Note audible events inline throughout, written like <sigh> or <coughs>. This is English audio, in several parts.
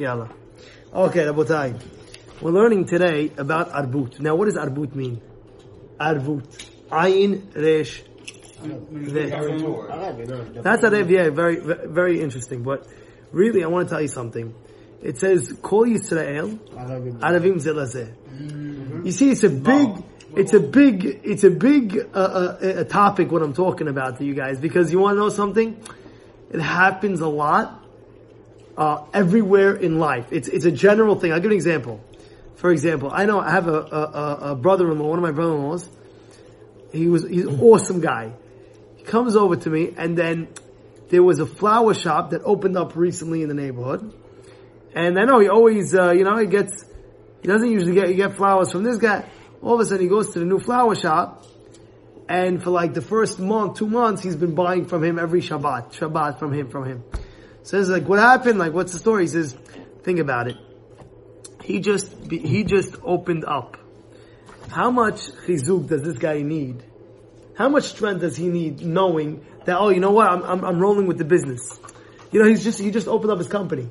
Yalla. Okay, Rabotai. We're learning today about arbut. Now, what does arbut mean? Arbut. Ayin resh. That's a yeah, very, very interesting. But really, I want to tell you something. It says, Kol Yisrael, Aravim Zelazeh. You see, it's a big, it's a big, it's a big uh, uh, a topic what I'm talking about to you guys because you want to know something? It happens a lot uh, everywhere in life. It's it's a general thing. I'll give an example. For example, I know I have a, a, a brother-in-law, one of my brother-in-laws. He was he's an awesome guy. He comes over to me, and then there was a flower shop that opened up recently in the neighborhood. And I know he always, uh, you know, he gets, he doesn't usually get, you get flowers from this guy. All of a sudden he goes to the new flower shop, and for like the first month, two months, he's been buying from him every Shabbat, Shabbat from him, from him. Says like, what happened? Like, what's the story? He says, think about it. He just, he just opened up. How much chizuk does this guy need? How much strength does he need knowing that, oh, you know what, I'm, I'm, I'm rolling with the business. You know, he's just, he just opened up his company.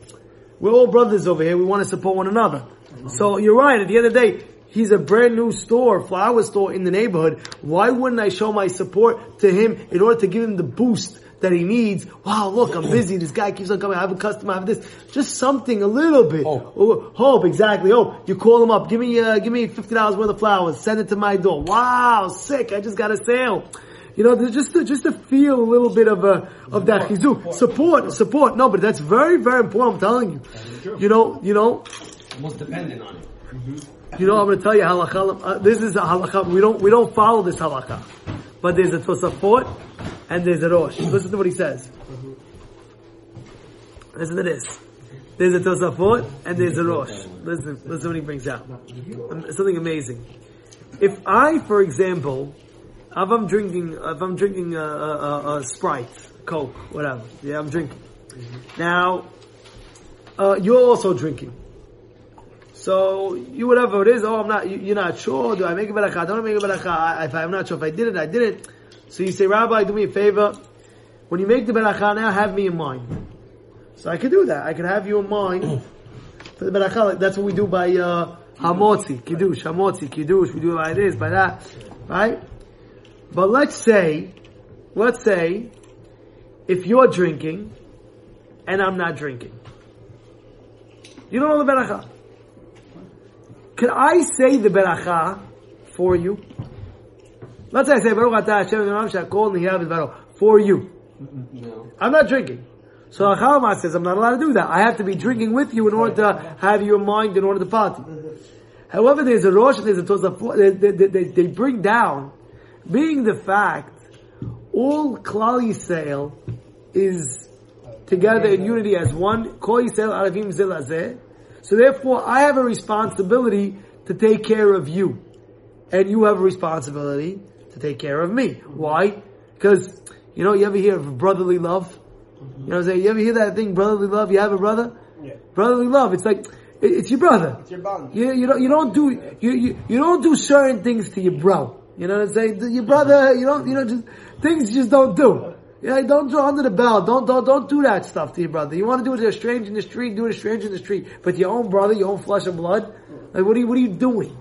We're all brothers over here. We want to support one another. So you're right. At the end of the day, he's a brand new store, flower store in the neighborhood. Why wouldn't I show my support to him in order to give him the boost that he needs? Wow, look, I'm busy. This guy keeps on coming. I have a customer. I have this. Just something a little bit. Hope. Hope, exactly. Oh, you call him up. Give me, uh, give me $50 worth of flowers. Send it to my door. Wow, sick. I just got a sale. You know, just to, just to feel a little bit of a, of that chizuk. Support, support. No, but that's very, very important. I'm telling you. You know, you know. Almost dependent on it. You know, I'm going to tell you halakha. Uh, this is a halakha. We don't, we don't follow this halakha. But there's a tosafot and there's a rosh. Listen to what he says. Listen to this. There's a tosafot and there's a rosh. Listen, listen what he brings out. Something amazing. If I, for example, if I'm drinking, if I'm drinking a, a, a Sprite, Coke, whatever, yeah, I'm drinking. Now, uh, you're also drinking. So you whatever it is, oh, I'm not. You, are not sure. Do I make a beracha? Don't I make a beracha? If I'm not sure if I did it, I did it. So you say, Rabbi, do me a favor. When you make the beracha, now have me in mind. So I could do that. I could have you in mind for the beracha. That's what we do by uh, hamotzi, kiddush, hamotzi, kiddush. We do it this, by that, right? But let's say, let's say, if you're drinking and I'm not drinking, you don't know the beracha. Can I say the beracha for you? Let's say I say Baruch Atah Hashem Shakol Niyav for you. No. I'm not drinking. So Achalma says I'm not allowed to do that. I have to be drinking with you in order to have your mind in order to party. However, there's a Rosh, there's a Tosafot, they, they, they, bring down being the fact all Klal Yisrael is together in unity as one. Kol Yisrael Aravim Zilazeh. So therefore, I have a responsibility to take care of you, and you have a responsibility to take care of me. Why? Because you know, you ever hear of brotherly love? You know what I'm saying? You ever hear that thing, brotherly love? You have a brother? Yeah. Brotherly love. It's like it's your brother. It's your bond. You, you don't you don't do you, you you don't do certain things to your bro. You know what I'm saying? Your brother, you don't, you know, just, things you just don't do. Yeah, don't go under the belt. Don't, don't, don't do that stuff to your brother. You want to do it to a stranger in the street, do it to a stranger in the street. But your own brother, your own flesh and blood, like, what are you, what are you doing?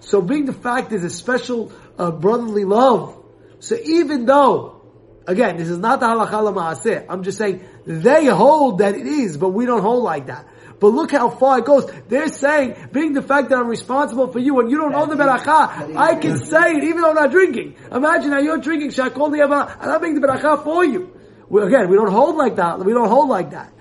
So being the fact there's a special, uh, brotherly love. So even though, again, this is not the halakha I'm just saying, they hold that it is, but we don't hold like that. But look how far it goes. They're saying, being the fact that I'm responsible for you and you don't know the beracha, I can say it even though I'm not drinking. Imagine now you're drinking shakol and I'm making the beracha for you. We, again, we don't hold like that. We don't hold like that.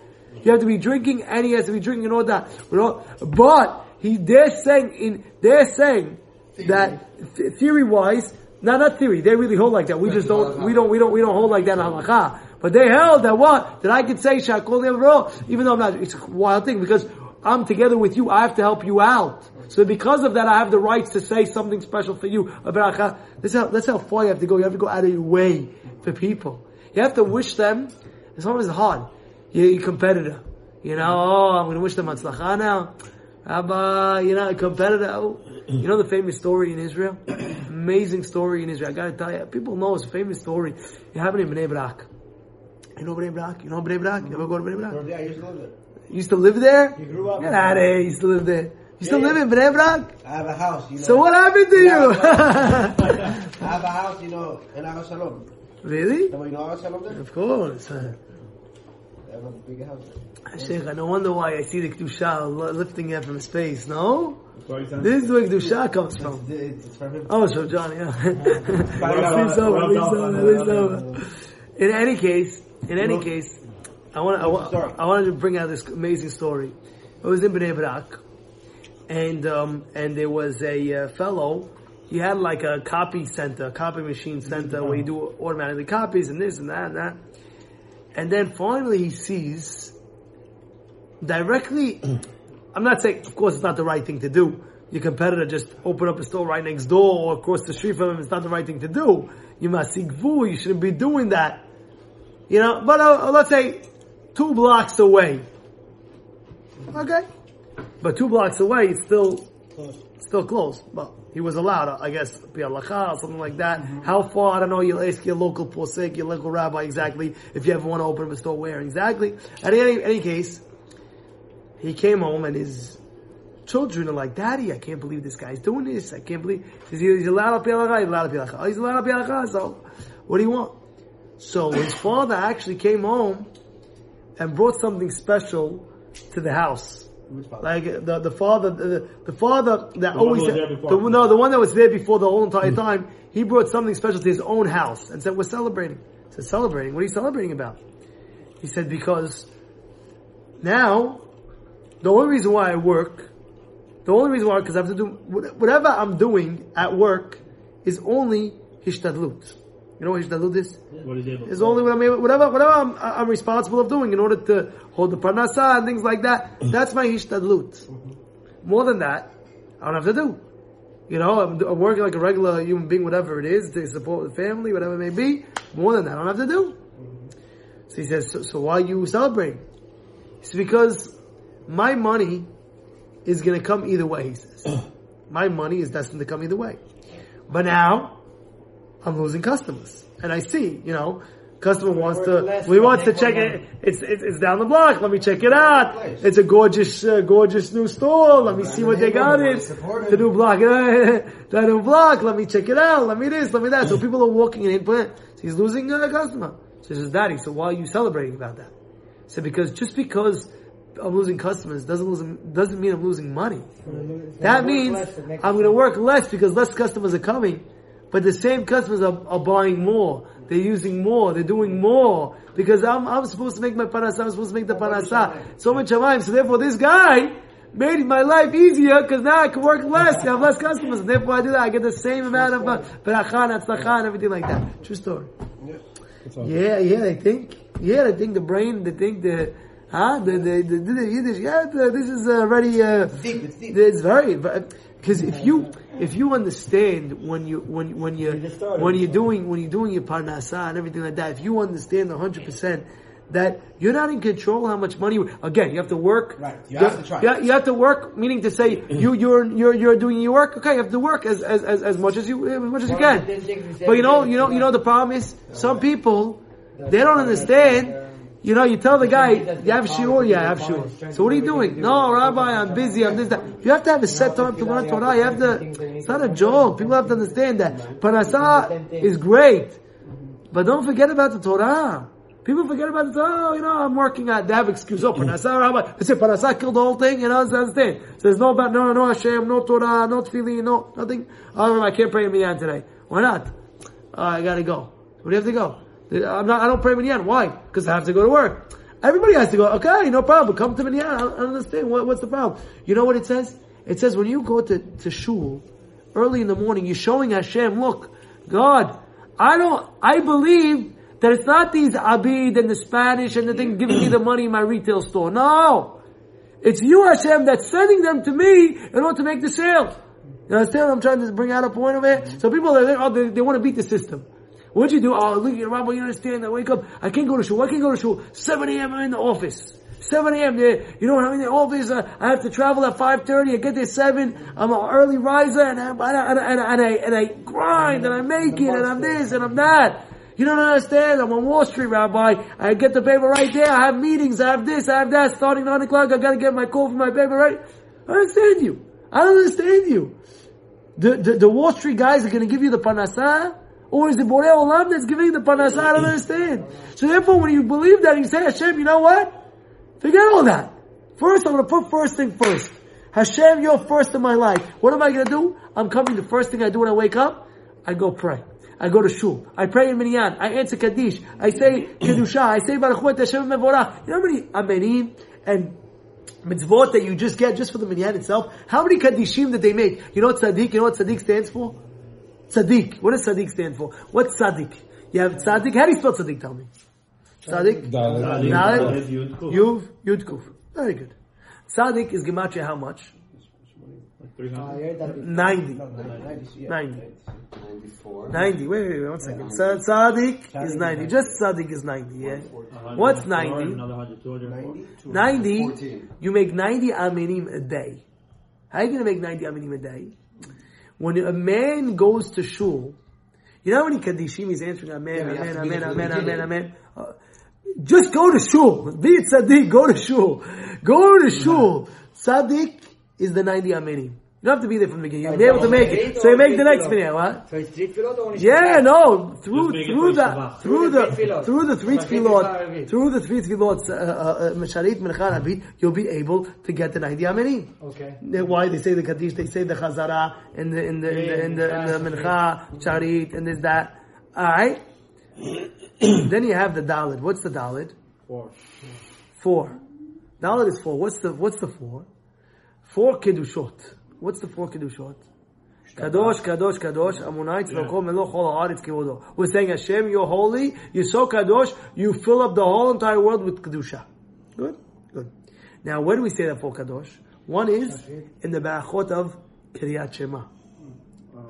You have to be drinking and he has to be drinking and all that. But he, they're saying in, they're saying that theory wise, not not theory. They really hold like that. We just don't. We don't. We don't. We don't hold like that in halacha. But they held that what? That I could say Shakol even though I'm not, it's a wild thing because I'm together with you, I have to help you out. So because of that, I have the rights to say something special for you. That's how, that's how far you have to go. You have to go out of your way for people. You have to wish them, it's always hard. You're a competitor. You know, oh, I'm going to wish them Matzlacha now. Abba, you know, a competitor. Oh, you know the famous story in Israel? <coughs> Amazing story in Israel. I gotta tell you, people know it's a famous story. It happened in Bnei Brak. You know Bnei Brak? You know Bnei Brak? You ever go to Bnei Brak? Yeah, I used to live there. You used to live there? You grew up. Get out of here. You used to live there. You still live in Bnei Brak? I have a house, you know. So what happened to you? <laughs> I have a house, you know, in Aga Shalom. really? Do you know Aga Shalom there? Of course. Uh, I have a big house there. Sheikh, I no wonder why I see the Kedusha li- lifting it from space, no? That's why he sounds- This is where Kedusha comes from. It's, it's from him. Oh, so John, yeah. <laughs> <laughs> Well Leave over, done, leave over, done, leave over. In any case, in any Well, case, I want I, wa- I wanted to bring out this amazing story. It was in Bnei Brak, and um, and there was a uh, fellow. He had like a copy center, a copy machine center where you do automatically copies and this and that and that. And then finally he sees directly. <clears throat> I'm not saying, of course, it's not the right thing to do. Your competitor just open up a store right next door or across the street from him. It's not the right thing to do. You must seek vu. You shouldn't be doing that. You know, but uh, uh, let's say two blocks away. Okay, but two blocks away, it's still still close. But he was allowed, uh, I guess, be halacha or something like that. Mm-hmm. How far? I don't know. You'll ask your local posek, your local rabbi exactly if you ever want to open up a store where exactly. In any, any case, he came home and his children are like, Daddy, I can't believe this guy's doing this. I can't believe he's, allowed to be halacha. He's allowed to be halacha. Oh, he's allowed be. So, what do you want? So his father actually came home and brought something special to the house. Like the the father, the, the father that one always who was there before. the, no the one that was there before the whole entire time. He brought something special to his own house and said, "We're celebrating." I said, "Celebrating? What are you celebrating about?" He said, "Because now the only reason why I work, the only reason why because I have to do whatever I'm doing at work is only hishtadlut. You know what hishtadlut is? What is able It's only what I'm able, whatever, whatever I'm, I'm responsible of doing in order to hold the parnasa and things like that. That's my hishtadlut. More than that, I don't have to do. You know, I'm, I'm working like a regular human being, whatever it is, to support the family, whatever it may be. More than that, I don't have to do. So he says, so, so why are you celebrating? It's because my money is going to come either way, he says. <clears throat> my money is destined to come either way. But now, I'm losing customers. And I see, you know, customer wants to, we wants to check it, it's, it's, it's down the block, let me check it out. It's a gorgeous, uh, gorgeous new store, let me see what they got in. The new block, <laughs> the new block, let me check it out, let me this, let me that. So people are walking in, but he's losing a customer. So says, Daddy, so why are you celebrating about that? Said, because just because I'm losing customers doesn't lose, doesn't mean I'm losing money. That means I'm going to work less because less customers are coming, but the same customers are, are buying more. They're using more. They're doing more because I'm, I'm supposed to make my parnasa. I'm supposed to make the parnasa. So much shamayim. So therefore, this guy made my life easier because now I can work less. I have less customers. And therefore, I do that. I get the same amount of uh, beracha and atzlacha and everything like that. True story. Yeah, yeah. They think. Yeah, they think the brain. They think the. Huh? The the the, the, Yiddish. Yeah, the, this is already. Uh, Deep, it's deep. it's very because if you if you understand when you when when you when you're doing when you're doing your parnasa and everything like that, if you understand hundred percent that you're not in control how much money. Again, you have to work. Right. You have to try. Yeah, you have to work. Meaning to say you you're you're you're doing your work. Okay, you have to work as as as, as much as you as much as you can. But you know you know you know the problem is some people they don't understand. You know, you tell the guy, you have shiur, yeah, I have shiur. So what are you doing? No, Rabbi, I'm busy, I'm this, that. You have to have a set time to learn Torah. You have to, it's not a joke. People have to understand that. Parnasa is great. But don't forget about the Torah. People forget about the Torah. Oh, you know, I'm working at, they have excuse. Oh, Parnasa, Rabbi. They say Parnasa killed the whole thing, you know, so understand. So there's no about, no, no Hashem, no Torah, no Tefillin, no, nothing. Oh, I can't pray in Minyan today. Why not? Oh, I gotta go. Where do you have to go? I'm not, I don't pray minyan. Why? Because I have to go to work. Everybody has to go. Okay, no problem. Come to minyan. I don't, I understand. What, what's the problem? You know what it says? It says when you go to, to shul early in the morning, you're showing Hashem, look, God, I don't, I believe that it's not these abid and the Spanish and the thing giving me the money in my retail store. No. It's you, Hashem, that's sending them to me in order to make the sale. You understand what I'm trying to bring out a point of it? So people, they, oh, they, they want to beat the system. What'd you do? Oh, look, you Rabbi, you understand? I wake up. I can't go to shul. I can't go to shul. 7 a.m. I'm in the office. 7 a.m. There, you know, I'm in the office. Uh, I have to travel at 5:30. I get there 7. I'm an early riser, and I, and I, and I, and I, and I grind, and I make it, and I'm this, and I'm that. You don't understand. I'm on Wall Street, Rabbi. I get the paper right there. I have meetings. I have this. I have that. Starting 9 o'clock, I gotta get my call for my paper right. I understand you. I don't understand you. The, the, the Wall Street guys are gonna give you the panasa? Or is it Borei Olam that's giving the panasa? I don't understand. So therefore, when you believe that, you say, Hashem, you know what? Forget all that. First, I'm gonna put first thing first. Hashem, you're first in my life. What am I gonna do? I'm coming, the first thing I do when I wake up, I go pray. I go to shul. I pray in minyan. I answer kaddish. I say <clears throat> kedusha. I say baruch Hashem mevorach. You know how many amenim and mitzvot that you just get just for the minyan itself? How many kaddishim did they make? You know what tzaddik? You know what tzaddik stands for? Tzaddik. What does tzaddik stand for? What's tzaddik? You have tzaddik. How do you spell tzaddik? Tell me. Tzaddik. Dalet. Dalet. Yud, Kuf. Yuv. Yud kuf. Very good. Tzaddik is gematria how much? Like 300. 90. 90, 90. 94. 90. Wait, wait, wait, one second. Tza- Tzaddik is 90. Just tzaddik is 90, yeah? What's 90? Another 100, 200. 90. 90, you make 90 aminim a day. How are you going to make 90 aminim a day? When a man goes to shul, you know how many kaddishim he's answering, amen, Yeah, amen, amen, amen, amen, amen. Uh, just go to shul. Be it tzaddik, go to shul. Go to shul. Tzaddik is the 90 aminim. You don't have to be there from the beginning. You'll be able to make it. So you make the next minute, what? So it's three tefillot or only Yeah, no, through Just make it through the Shabbat. through Through the the three tefillot. through the three Like tefillot tefillot. through the three tefillot uh, uh, Masharit Mincha Rabit, you'll be able to get the ninety amenim. Okay. Why they say the kaddish? They say the chazara in the in the in the in the, in the mincha charit and this that. All right. <coughs> then you have the dalit. What's the dalit? Four. Four. Dalit is four. What's the what's the four? Four kedushot. What's the four kedushot? Kadosh, Kadosh, Kadosh, Amunai, Tzvako, Melo, Chol Haaretz, Kivodo. We're saying Hashem, you're holy, you're so Kadosh, you fill up the whole entire world with Kedusha. Good? Good. Now, where do we say that for Kadosh? One is in the Barachot of Kriat Shema.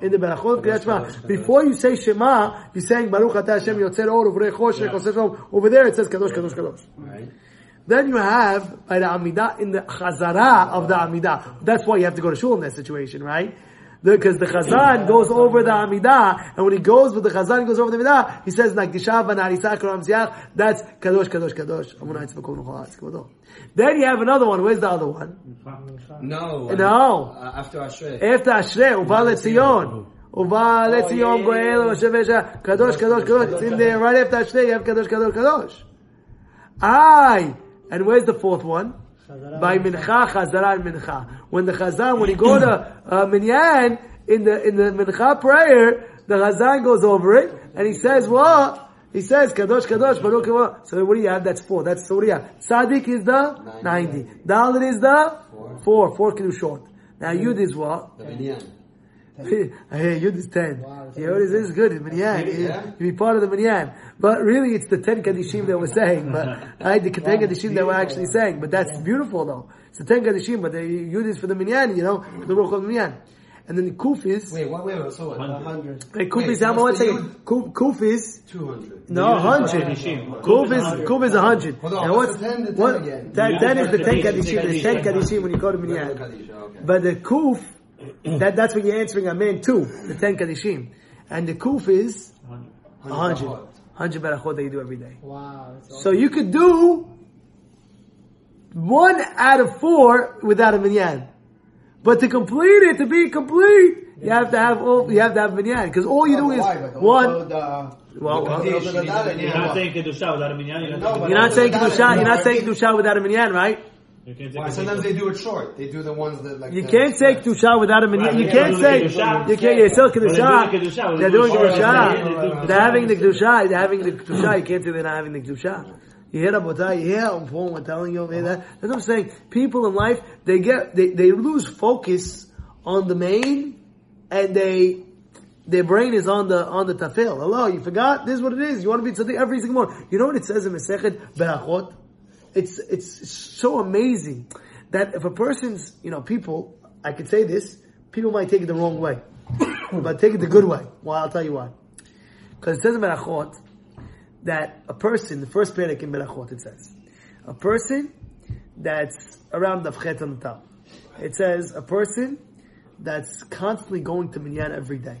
In the Barachot of Kriat Shema. Before you say Shema, you're saying Baruch Atah Hashem Yotzer Or, Uvrei Choshech. Over there it says Kadosh, Kadosh, Kadosh. Right? Then you have by the Amidah in the Chazara of the Amidah. That's why you have to go to shul in that situation, right? Because the, Chazan goes over the Amidah, and when he goes with the Chazan, he goes over the Amidah, he says, Nakdisha v'narisa karam ziach, that's Kadosh, Kadosh, Kadosh. Amunai tzvakov nuchol ha'atz kavodo. Then you have another one. Where's the other one? No. No. Uh, after Ashrei. After Ashrei, Uba Letzion. Uba Letzion, Goel, Hashem Esha, Kadosh, Kadosh, Kadosh. It's in there. Right after Ashrei, you have Kadosh, Kadosh, Kadosh. Aye. And where's the fourth one? By Mincha, Chazara, and Mincha. When the Chazan, when you go to uh, Minyan, in the, in the Mincha prayer, the Chazan goes over it, and he says what? He says, Kadosh, Kadosh, Baruch, Baruch. So what do you have? That's four. That's so what do you have? Tzaddik is the 90. Dalit is the four. Four kedushot. Now Yud is what? The Minyan. <laughs> Hey, Yud is 10. Wow, yeah, what is this? is good. It's Minyan. You, Yeah. you be part of the Minyan. But really, it's the 10 Kadishim that we're saying. But, <laughs> right, the 10 Kadishim that we're actually saying. But that's beautiful though. It's the 10 Kadishim, but the Yud is for the Minyan, you know, for the Ruch of the Minyan. And then the Kuf is, Wait, what? Wait, wait, so what? 100. hey, Kuf Wait, is, how much? the Kuf, Kuf is, 200. no, 100. Kadishim. Kuf is, Kuf is 100. Hold on, Now what's what's, the 10? The 10 what, again. that, that is is the 10 Kadishim. Kadishim, the 10 Kadishim. Kadishim when you go to Minyan. But the kuf, that, that's what you're answering Amen too, the ten Kadishim. And the kuf is 100. 100 barachot that you do every day. Wow. That's awesome. So you could do one out of four without a minyan. But to complete it, to be complete, you have to have all, you have to have minyan. Because all you do is one, well, You're not saying Kedusha without a minyan. You're No, not but- you're not saying Kedusha, you're not saying Kedusha without a minyan, right? You can't Why? say Sometimes they do it short. They do the ones that like. You can't say Kedusha without a minyan. Right, You they can't do say, Kedusha. you can't, you're still they're doing Kedusha. Kedusha. They're doing Kedusha. Kedusha. They're having the Kedusha. They're having the Kedusha. You can't say they're not having the Kedusha. You hear Rabotai, you hear on phone, we're telling you over here that. That's what I'm saying. People in life, they get, they, they lose focus on the main, and they, their brain is on the, on the tafel. Hello, you forgot? This is what it is. You want to be something every single morning. You know what it says in Masechet Berachot? It's, it's so amazing that if a person's, you know, people, I could say this, people might take it the wrong way. <coughs> but take it the good way. Well, I'll tell you why. Because it says in Berachot, that a person, the first parak in Berachot, it says, a person that's around the Fchet on the top. It says a person that's constantly going to Minyan every day.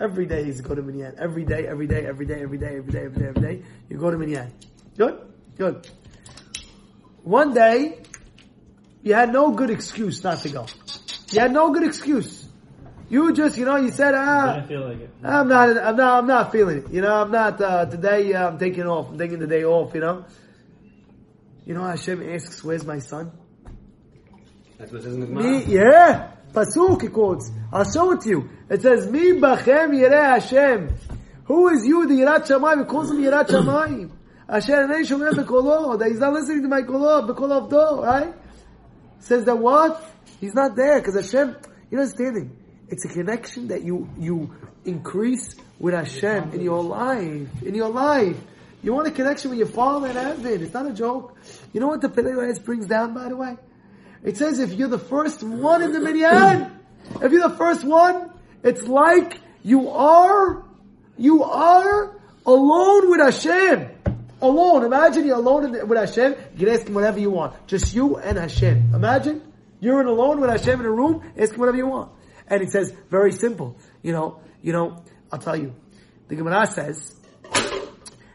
Every day he's go to minyan. Every day, every day, every day, every day, every day, every day, every day. You go to minyan. Good, good. One day, you had no good excuse not to go. You had no good excuse. You just, you know, you said, ah, Didn't feel like it. I'm not, I'm not, I'm not feeling it. You know, I'm not, uh, today uh, I'm taking off. I'm taking the day off, you know. You know, Hashem asks, where's my son? That's what it says in the Me, yeah. Pasuk, he quotes. I'll show it to you. It says, Mi bachem yireh Hashem. Who is you, the Yirat Shamayim? He calls him Yirat Shamayim. Asher enei shomer bekolo. That he's not listening to my kolo, bekolo avdo, right? Says that what? He's not there, because Hashem, you're not understanding. It's a connection that you, you increase with Hashem in your life. In your life. You want a connection with your Father in heaven. It's not a joke. You know what the Pele Yoetz brings down, by the way? It says if you're the first one in the minyan, if you're the first one, it's like you are, you are alone with Hashem. Alone. Imagine you're alone with Hashem. You can ask him whatever you want. Just you and Hashem. Imagine you're in alone with Hashem in a room. Ask him whatever you want. And it says very simple. You know, you know. I'll tell you. The Gemara says,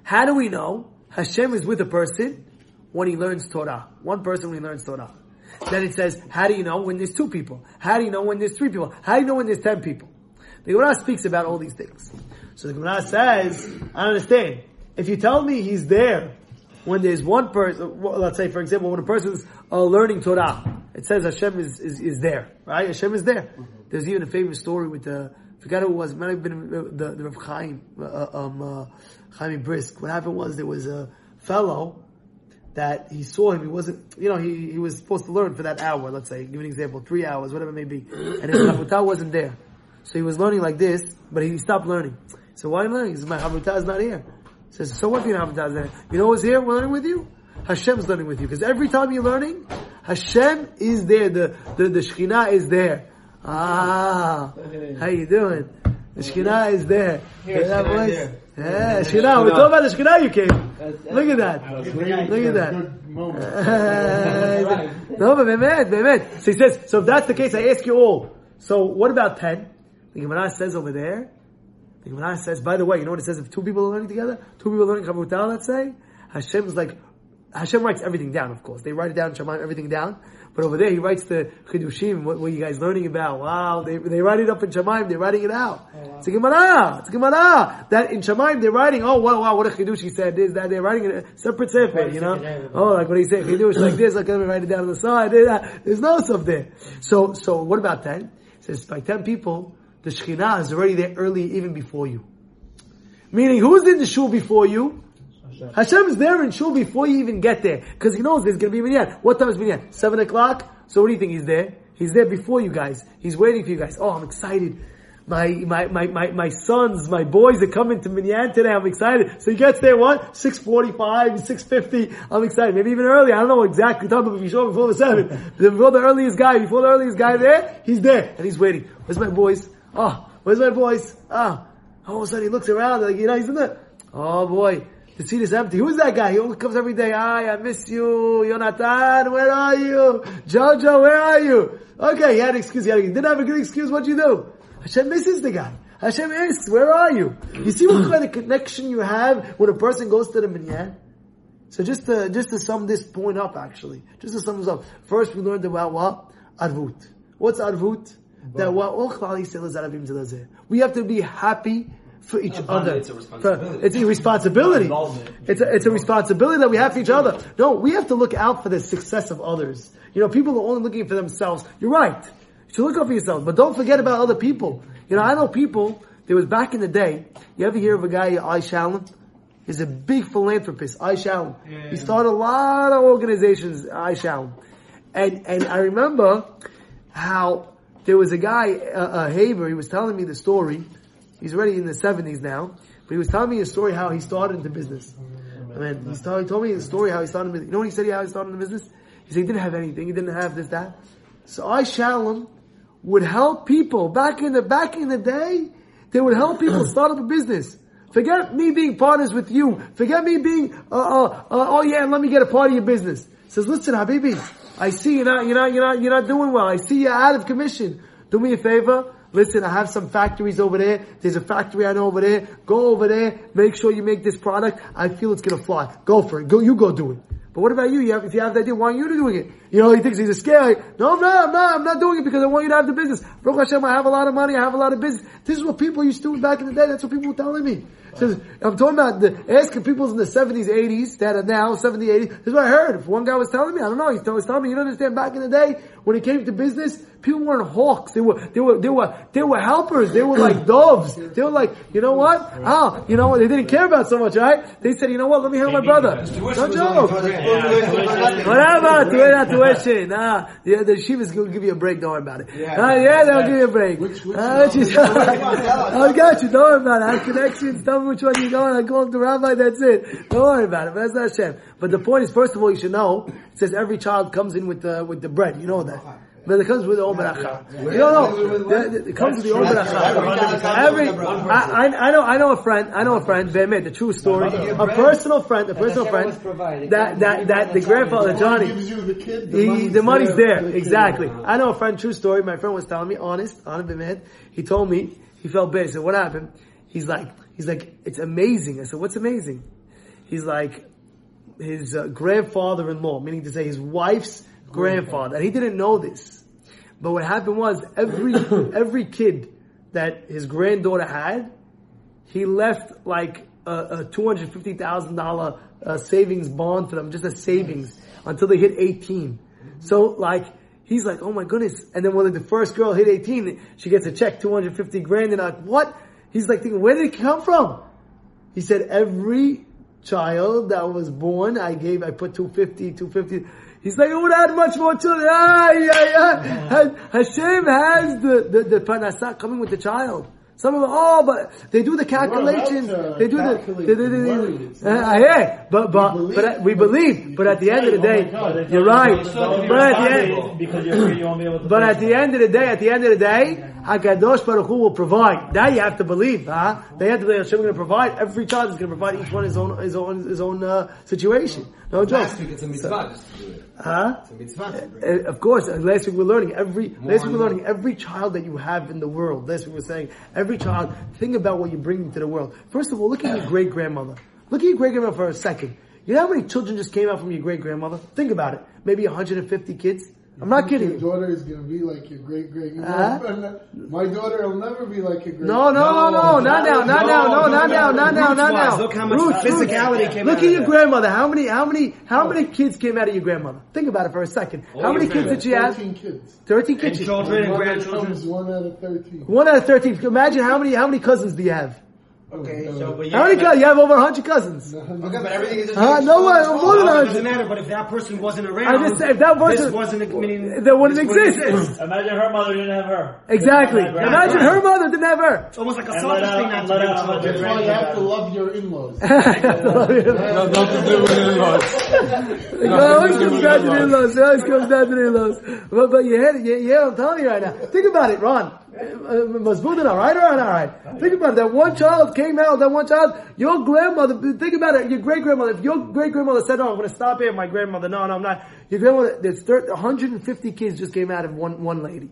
how do we know Hashem is with a person when he learns Torah? One person when he learns Torah. Then it says, how do you know when there's two people? How do you know when there's three people? How do you know when there's ten people? The Gemara speaks about all these things. So the Gemara says, I understand. If you tell me he's there when there's one person, let's say for example, when a person's uh, learning Torah, it says Hashem is, is, is there, right? Hashem is there. There's even a famous story with the, I forgot who it was, it might have been the, the, the Rav Chaim, uh, um, uh, Chaim Brisk. What happened was there was a fellow that he saw him, he wasn't, you know, he, he was supposed to learn for that hour, let's say, give an example, three hours, whatever it may be. And his Chavutah wasn't there. So he was learning like this, but he stopped learning. So why am I learning? Says, my Chavutah is not here. Says, so what do you have to You know who's here learning with you? Hashem's learning with you. Because every time you're learning, Hashem is there. The, the, the Shekhinah is there. Ah, how you doing? The Shekhinah is there. Hear that voice? Yeah, Shekhinah. We're talking about the Shekhinah you came. Look at that. Look at that. <laughs> no, but Mehmet, Mehmet. So he says, so if that's the case, I ask you all. So what about 10? The Gemara says over there, the Gemara says, by the way, you know what it says if two people are learning together? Two people are learning Chavutah, let's say? Hashem's like, Hashem writes everything down, of course. They write it down, Shemaim, everything down. But over there, he writes the Chidushim, what were you guys learning about? Wow, they, they write it up in Shemaim, they're writing it out. It's a Gemara, it's a Gemara. That in Shemaim, they're writing, oh wow, wow, what a Chidush he said, this, that, they're writing it, separate sefer, you know? Oh, like what he said, Chidush, like this, like let me write it down on the side, there's no stuff there. So, so what about 10? It says, by 10 people, the Shekhinah is already there early, even before you. Meaning, who's in the shul before you? Hashem is there in shul before you even get there. Because he knows there's going to be minyan. What time is minyan? Seven o'clock? So what do you think he's there? He's there before you guys. He's waiting for you guys. Oh, I'm excited. My, my, my, my, my sons, my boys are coming to minyan today. I'm excited. So he gets there, what? 6.45, 6.50. I'm excited. Maybe even early. I don't know exactly. Talking about before, before the seven. Before the earliest guy, before the earliest guy there, he's there. And he's waiting. Where's my boys? Oh, where's my boys? Ah. All of a sudden he looks around, like, you know, he's in there. Oh boy, the seat is empty. Who's that guy? He only comes every day. Hi, I miss you. Jonathan, where are you? Jojo, where are you? Okay, he had an excuse. He, had he didn't have a good excuse. What'd you do? Hashem misses the guy. Hashem asks, where are you? You see what kind of connection you have when a person goes to the minyan? So just to, just to sum this point up actually, just to sum this up. First we learned about what? Arvut. What's Arvut? That what all Klal Yisrael is Arabim Zelazeh. We have to be happy for each other. It's a responsibility. For- it's a responsibility. It's a, it's a responsibility that we have for each other. No, we have to look out for the success of others. You know, people are only looking for themselves. You're right. You should look out for yourself, but don't forget about other people. You know, I know people, there was back in the day, you ever hear of a guy, I Shalom? He's a big philanthropist, I Shalom. He started a lot of organizations, I Shalom. And, and I remember how there was a guy, a, uh, Haber, he was telling me the story. He's already in the 70s now, but he was telling me a story how he started into business. I mean, he, started, he told me the story how he started. The business. You know what he said? How he started in the business? He said he didn't have anything. He didn't have this that. So I Shalom would help people back in the back in the day. They would help people <clears throat> start up a business. Forget me being partners with you. Forget me being uh, uh, uh, oh yeah, let me get a part of your business. He Says listen, Habibi, I see you're not you're not you're not you're not doing well. I see you're out of commission. Do me a favor. listen, I have some factories over there. There's a factory I know over there. Go over there. Make sure you make this product. I feel it's gonna fly. Go for it. Go, you go do it. But what about you? you have, if you have the idea, why aren't you doing it? You know, he thinks he's a scary. No, I'm not, I'm not, I'm not doing it because I want you to have the business. Baruch Hashem, I have a lot of money, I have a lot of business. This is what people used to do back in the day. That's what people were telling me. Says, I'm talking about the, asking people in the 70s, 80s, that are now 70, 80s. This is what I heard. If one guy was telling me, I don't know, he was telling me, you don't understand, back in the day, when it came to business, people weren't hawks. They were, they were, they were, they were helpers. They were like doves. They were like, you know what? Oh, you know what? They didn't care about so much, right? They said, you know what? Let me help my brother. No joke. Whatever, tuition. Nah, <laughs> yeah, the yeshiva's gonna give you a break. Don't worry about it. Yeah. Ah, yeah, they'll give you a break. Which- which Ah, one? she's- Come on, tell us. I got you. Don't worry about it. I have connections. Tell me which one you're going. I call the rabbi. That's it. Don't worry about it. But that's not Hashem. But the point is, first of all, you should know. It says every child comes in with the with the bread. You know that. But it comes with the. You don't know. The- the- It comes with the Om Beracha. Every, I, I, know, I know a friend, I know a friend, Be'emet, the true story, a personal friend, a personal friend, that, that, that the grandfather, Johnny, the he, money's the money's there, for the kid. exactly. I know a friend, true story, my friend was telling me, honest, honest he told me, he felt bad, said, what happened? He's like, he's like, it's amazing. I said, what's amazing? He's like, his uh, grandfather-in-law, meaning to say his wife's grandfather, and he didn't know this. But what happened was every <coughs> every kid that his granddaughter had, he left like a, a two hundred fifty thousand dollar uh, savings bond for them, just a savings until they hit eighteen. So like he's like, oh my goodness! And then when the first girl hit eighteen, she gets a check two hundred fifty grand, and like what? He's like thinking, where did it come from? He said every child that was born, I gave, I put 250, 250. He's like, I would add much more children. Ah, yeah, yeah. Hashem has the, the, the parnasah coming with the child. Some of them, oh, but they do the calculations. They do the, they, they, the they, uh, yeah, but, but, We but believe. we believe. But at the end of the Oh day, you're right. But But at the end, because you're free, you won't be able to. but at the end of the day, at the end of the day, Hakadosh Baruch Hu will provide. That you have to believe, huh? They have to believe Hashem is going to provide. Every child is going to provide each one his own, his own, his own uh, situation. No joke. Last week it's a mitzvah just to do it. Huh? It's a mitzvah to Uh, of course, last week we're learning every last week we were learning every child that you have in the world. Last week we're saying every child. Think about what you bring into the world. First of all, look at your great grandmother. Look at your great grandmother for a second. You know how many children just came out from your great grandmother? Think about it. Maybe 150 kids. I'm not kidding. Your daughter is gonna be like your great great. you Huh? <laughs> My daughter will never be like your great. No, no, no, no, not now, not now, no, not now, not now, not now. look how much Roots, physicality roots. came Look out at of your that. grandmother. How many, how many, how many kids came out of your grandmother? Think about it for a second. How many kids did she have? Thirteen kids. Thirteen kids. children and grandchildren. one out of thirteen. One out of thirteen. Imagine how many, how many cousins do you have? Okay, Uh, so but How many cousins? You have over hundred cousins. Okay, but everything is just. Huh? No way, more than It hundred. doesn't matter, but if that person wasn't around, I just said, if that person- this wasn't, I mean, That wouldn't this wouldn't exist. <laughs> Imagine her mother didn't have her. Exactly. Right, right, Imagine her mother didn't have her. It's almost like a And selfish thing not and to let bring out children. That's why you have to love your in-laws. It always comes down to the in-laws. It always comes down to the in-laws. But, but you hear, you, you hear what I'm telling you right now. Think about it, Ron. Uh, uh, Masbudin, all right, all right, all right. Think about it. That one child came out, that one child, your grandmother, think about it, your great grandmother, if your great grandmother said, oh, I'm to stop here, my grandmother, no, no, I'm not. Your grandmother, there's 30, 150 kids just came out of one, one lady.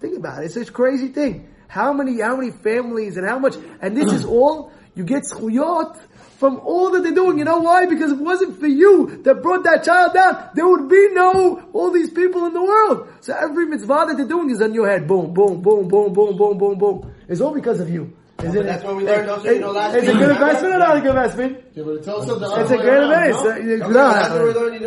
Think about it. It's a crazy thing. How many, how many families and how much, and this is all, you get schuyot from all that they're doing. You know why? Because if it wasn't for you that brought that child down, there would be no, all these people in the world. So every mitzvah that they're doing is on your head. Boom, boom, boom, boom, boom, boom, boom, boom. It's all because of you. Is but that's what we learned also, you know, last It's a good investment or not a good investment? Yeah, but it's also the It's a great investment. no?